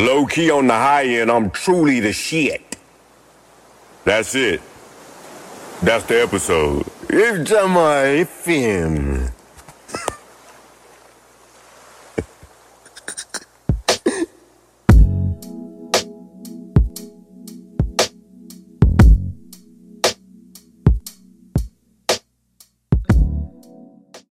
Low key on the high end, I'm truly the shit. That's it. That's the episode. It's my film.